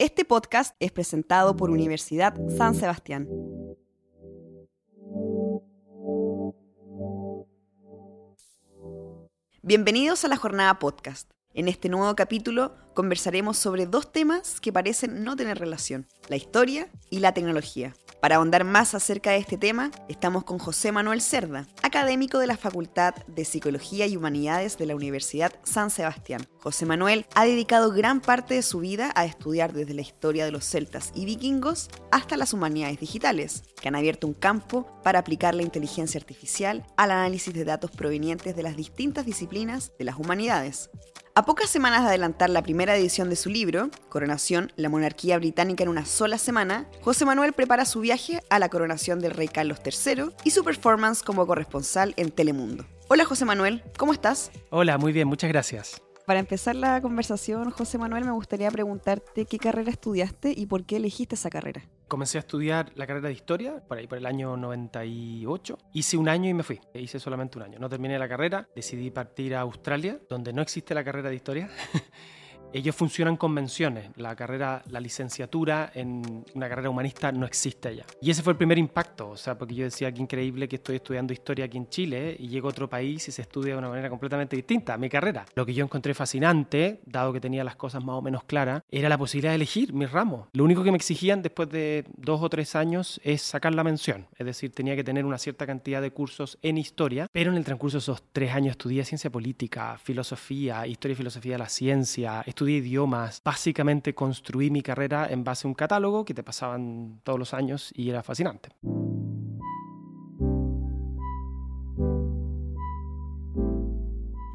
Este podcast es presentado por Universidad San Sebastián. Bienvenidos a la jornada podcast. En este nuevo capítulo conversaremos sobre dos temas que parecen no tener relación, la historia y la tecnología. Para ahondar más acerca de este tema, estamos con José Manuel Cerda, académico de la Facultad de Psicología y Humanidades de la Universidad San Sebastián. José Manuel ha dedicado gran parte de su vida a estudiar desde la historia de los celtas y vikingos hasta las humanidades digitales, que han abierto un campo para aplicar la inteligencia artificial al análisis de datos provenientes de las distintas disciplinas de las humanidades. A pocas semanas de adelantar la primera edición de su libro, Coronación, la monarquía británica en una sola semana, José Manuel prepara su viaje a la coronación del rey Carlos III y su performance como corresponsal en Telemundo. Hola José Manuel, ¿cómo estás? Hola, muy bien, muchas gracias. Para empezar la conversación, José Manuel, me gustaría preguntarte qué carrera estudiaste y por qué elegiste esa carrera. Comencé a estudiar la carrera de historia por ahí por el año 98. Hice un año y me fui. Hice solamente un año. No terminé la carrera. Decidí partir a Australia, donde no existe la carrera de historia. Ellos funcionan con menciones. La carrera, la licenciatura en una carrera humanista no existe allá. Y ese fue el primer impacto, o sea, porque yo decía que increíble que estoy estudiando historia aquí en Chile y llego a otro país y se estudia de una manera completamente distinta a mi carrera. Lo que yo encontré fascinante, dado que tenía las cosas más o menos claras, era la posibilidad de elegir mi ramo. Lo único que me exigían después de dos o tres años es sacar la mención, es decir, tenía que tener una cierta cantidad de cursos en historia, pero en el transcurso de esos tres años estudié ciencia política, filosofía, historia y filosofía de la ciencia, estudié idiomas. Básicamente construí mi carrera en base a un catálogo que te pasaban todos los años y era fascinante.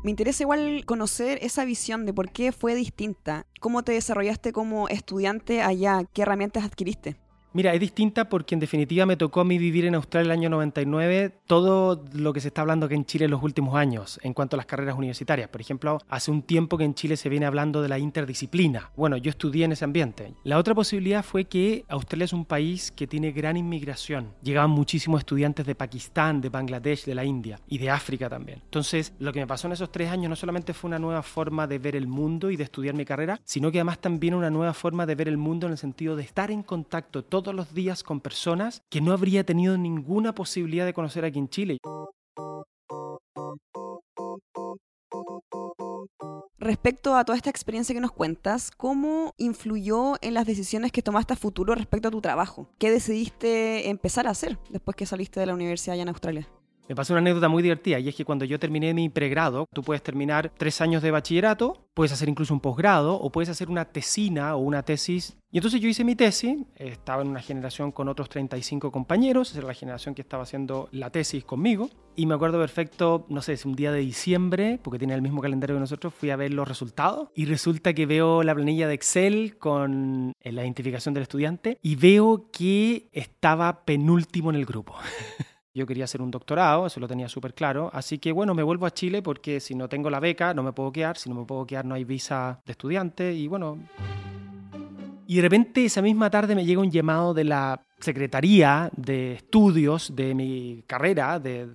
Me interesa igual conocer esa visión de por qué fue distinta, cómo te desarrollaste como estudiante allá, qué herramientas adquiriste. Mira, es distinta porque en definitiva me tocó a mí vivir en Australia el año 99 todo lo que se está hablando aquí en Chile en los últimos años en cuanto a las carreras universitarias. Por ejemplo, hace un tiempo que en Chile se viene hablando de la interdisciplina. Bueno, yo estudié en ese ambiente. La otra posibilidad fue que Australia es un país que tiene gran inmigración. Llegaban muchísimos estudiantes de Pakistán, de Bangladesh, de la India y de África también. Entonces, lo que me pasó en esos tres años no solamente fue una nueva forma de ver el mundo y de estudiar mi carrera, sino que además también una nueva forma de ver el mundo en el sentido de estar en contacto todo todos los días con personas que no habría tenido ninguna posibilidad de conocer aquí en Chile. Respecto a toda esta experiencia que nos cuentas, ¿cómo influyó en las decisiones que tomaste a futuro respecto a tu trabajo? ¿Qué decidiste empezar a hacer después que saliste de la universidad allá en Australia? Me pasó una anécdota muy divertida y es que cuando yo terminé mi pregrado, tú puedes terminar tres años de bachillerato, puedes hacer incluso un posgrado o puedes hacer una tesina o una tesis. Y entonces yo hice mi tesis, estaba en una generación con otros 35 compañeros, era la generación que estaba haciendo la tesis conmigo. Y me acuerdo perfecto, no sé, es un día de diciembre, porque tiene el mismo calendario que nosotros, fui a ver los resultados y resulta que veo la planilla de Excel con la identificación del estudiante y veo que estaba penúltimo en el grupo. Yo quería hacer un doctorado, eso lo tenía súper claro. Así que bueno, me vuelvo a Chile porque si no tengo la beca no me puedo quedar, si no me puedo quedar no hay visa de estudiante y bueno... Y de repente esa misma tarde me llega un llamado de la Secretaría de Estudios de mi carrera, de,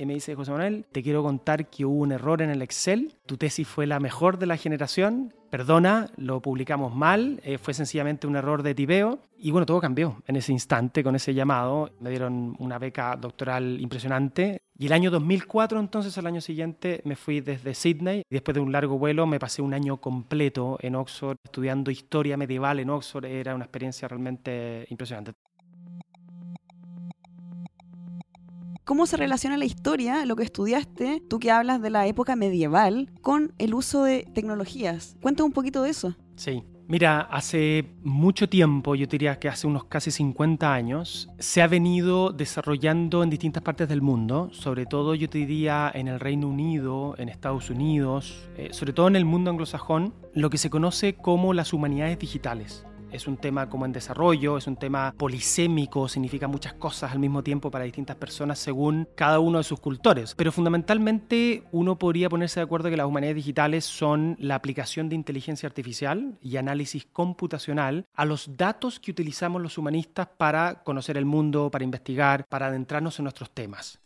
y me dice, José Manuel, te quiero contar que hubo un error en el Excel, tu tesis fue la mejor de la generación, perdona, lo publicamos mal, eh, fue sencillamente un error de tipeo, y bueno, todo cambió en ese instante con ese llamado, me dieron una beca doctoral impresionante, y el año 2004, entonces, al año siguiente, me fui desde Sydney. Y después de un largo vuelo, me pasé un año completo en Oxford estudiando historia medieval en Oxford. Era una experiencia realmente impresionante. ¿Cómo se relaciona la historia, lo que estudiaste, tú que hablas de la época medieval, con el uso de tecnologías? Cuéntame un poquito de eso. Sí. Mira, hace mucho tiempo, yo diría que hace unos casi 50 años, se ha venido desarrollando en distintas partes del mundo, sobre todo yo te diría en el Reino Unido, en Estados Unidos, eh, sobre todo en el mundo anglosajón, lo que se conoce como las humanidades digitales es un tema como en desarrollo, es un tema polisémico, significa muchas cosas al mismo tiempo para distintas personas según cada uno de sus cultores. Pero fundamentalmente uno podría ponerse de acuerdo que las humanidades digitales son la aplicación de inteligencia artificial y análisis computacional a los datos que utilizamos los humanistas para conocer el mundo, para investigar, para adentrarnos en nuestros temas.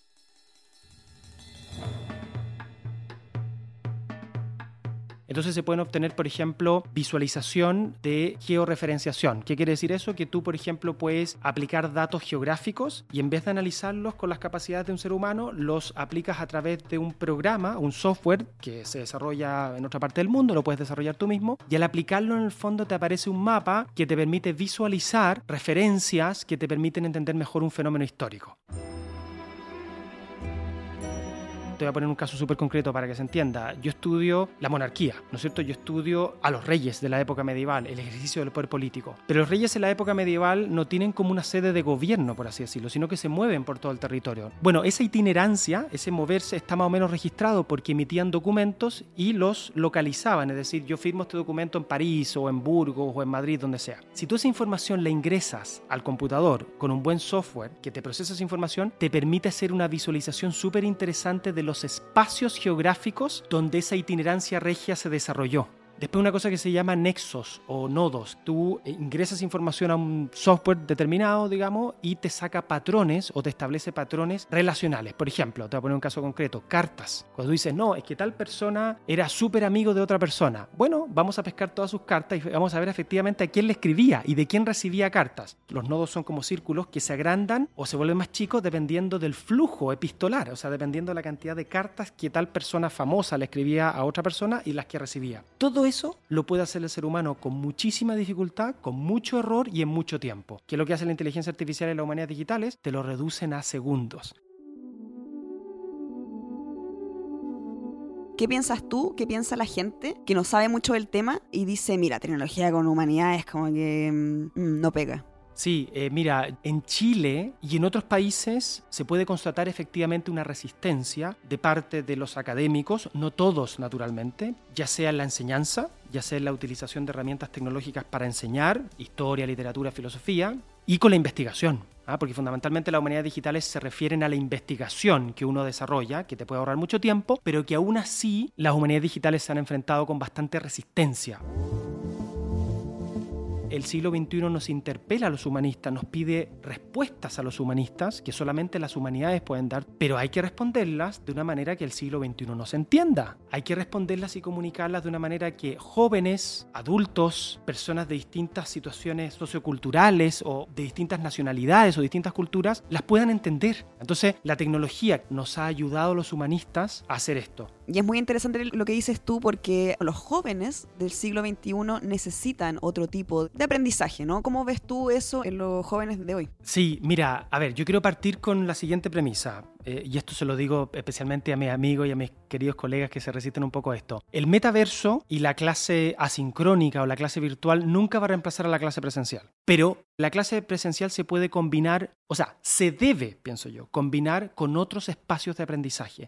Entonces se pueden obtener, por ejemplo, visualización de georreferenciación. ¿Qué quiere decir eso? Que tú, por ejemplo, puedes aplicar datos geográficos y en vez de analizarlos con las capacidades de un ser humano, los aplicas a través de un programa, un software que se desarrolla en otra parte del mundo, lo puedes desarrollar tú mismo, y al aplicarlo en el fondo te aparece un mapa que te permite visualizar referencias que te permiten entender mejor un fenómeno histórico. Te voy a poner un caso súper concreto para que se entienda. Yo estudio la monarquía, ¿no es cierto? Yo estudio a los reyes de la época medieval, el ejercicio del poder político. Pero los reyes en la época medieval no tienen como una sede de gobierno, por así decirlo, sino que se mueven por todo el territorio. Bueno, esa itinerancia, ese moverse, está más o menos registrado porque emitían documentos y los localizaban. Es decir, yo firmo este documento en París o en Burgos o en Madrid, donde sea. Si tú esa información la ingresas al computador con un buen software que te procesa esa información, te permite hacer una visualización súper interesante de los espacios geográficos donde esa itinerancia regia se desarrolló. Después una cosa que se llama nexos o nodos. Tú eh, ingresas información a un software determinado, digamos, y te saca patrones o te establece patrones relacionales. Por ejemplo, te voy a poner un caso concreto, cartas. Cuando dices, no, es que tal persona era súper amigo de otra persona. Bueno, vamos a pescar todas sus cartas y vamos a ver efectivamente a quién le escribía y de quién recibía cartas. Los nodos son como círculos que se agrandan o se vuelven más chicos dependiendo del flujo epistolar, o sea, dependiendo de la cantidad de cartas que tal persona famosa le escribía a otra persona y las que recibía. Todo eso lo puede hacer el ser humano con muchísima dificultad, con mucho error y en mucho tiempo. Que lo que hace la inteligencia artificial y las humanidades digitales, te lo reducen a segundos. ¿Qué piensas tú? ¿Qué piensa la gente que no sabe mucho del tema y dice, mira, tecnología con humanidad es como que mm, no pega? Sí, eh, mira, en Chile y en otros países se puede constatar efectivamente una resistencia de parte de los académicos, no todos naturalmente, ya sea en la enseñanza, ya sea en la utilización de herramientas tecnológicas para enseñar, historia, literatura, filosofía, y con la investigación. ¿ah? porque fundamentalmente las humanidades digitales se refieren a la investigación que uno desarrolla, que te puede ahorrar mucho tiempo, pero que aún así las humanidades digitales se han enfrentado con bastante resistencia el siglo XXI nos interpela a los humanistas, nos pide respuestas a los humanistas que solamente las humanidades pueden dar, pero hay que responderlas de una manera que el siglo XXI nos entienda. Hay que responderlas y comunicarlas de una manera que jóvenes, adultos, personas de distintas situaciones socioculturales o de distintas nacionalidades o distintas culturas las puedan entender. Entonces, la tecnología nos ha ayudado a los humanistas a hacer esto. Y es muy interesante lo que dices tú porque los jóvenes del siglo XXI necesitan otro tipo de aprendizaje, ¿no? ¿Cómo ves tú eso en los jóvenes de hoy? Sí, mira, a ver, yo quiero partir con la siguiente premisa. Eh, y esto se lo digo especialmente a mis amigos y a mis queridos colegas que se resisten un poco a esto. El metaverso y la clase asincrónica o la clase virtual nunca va a reemplazar a la clase presencial. Pero la clase presencial se puede combinar, o sea, se debe, pienso yo, combinar con otros espacios de aprendizaje.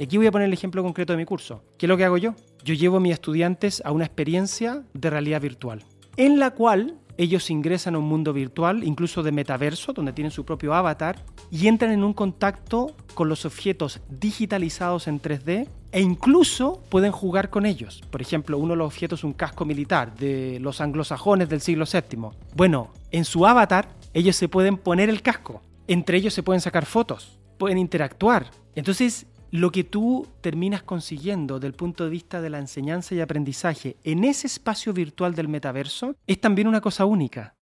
Aquí voy a poner el ejemplo concreto de mi curso. ¿Qué es lo que hago yo? Yo llevo a mis estudiantes a una experiencia de realidad virtual, en la cual ellos ingresan a un mundo virtual, incluso de metaverso, donde tienen su propio avatar, y entran en un contacto con los objetos digitalizados en 3D e incluso pueden jugar con ellos. Por ejemplo, uno de los objetos es un casco militar de los anglosajones del siglo VII. Bueno, en su avatar ellos se pueden poner el casco, entre ellos se pueden sacar fotos, pueden interactuar. Entonces, lo que tú terminas consiguiendo del punto de vista de la enseñanza y aprendizaje en ese espacio virtual del metaverso es también una cosa única.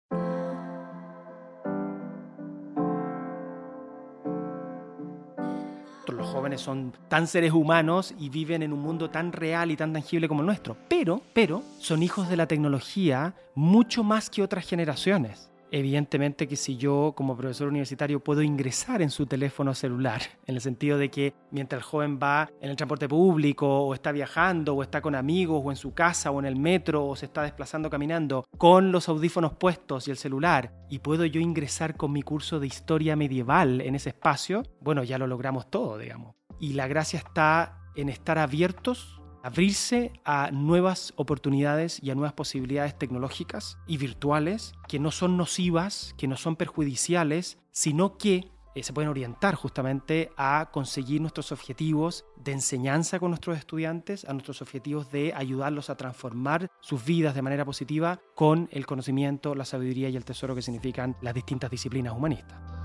Los jóvenes son tan seres humanos y viven en un mundo tan real y tan tangible como el nuestro, pero, pero son hijos de la tecnología mucho más que otras generaciones evidentemente que si yo como profesor universitario puedo ingresar en su teléfono celular, en el sentido de que mientras el joven va en el transporte público o está viajando o está con amigos o en su casa o en el metro o se está desplazando caminando con los audífonos puestos y el celular y puedo yo ingresar con mi curso de historia medieval en ese espacio, bueno, ya lo logramos todo, digamos. Y la gracia está en estar abiertos abrirse a nuevas oportunidades y a nuevas posibilidades tecnológicas y virtuales que no son nocivas, que no son perjudiciales, sino que eh, se pueden orientar justamente a conseguir nuestros objetivos de enseñanza con nuestros estudiantes, a nuestros objetivos de ayudarlos a transformar sus vidas de manera positiva con el conocimiento, la sabiduría y el tesoro que significan las distintas disciplinas humanistas.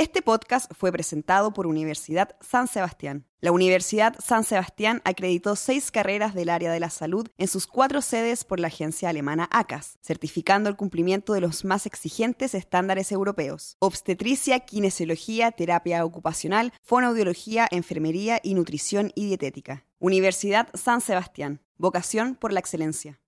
Este podcast fue presentado por Universidad San Sebastián. La Universidad San Sebastián acreditó seis carreras del área de la salud en sus cuatro sedes por la agencia alemana ACAS, certificando el cumplimiento de los más exigentes estándares europeos. Obstetricia, kinesiología, terapia ocupacional, fonoaudiología, enfermería y nutrición y dietética. Universidad San Sebastián. Vocación por la excelencia.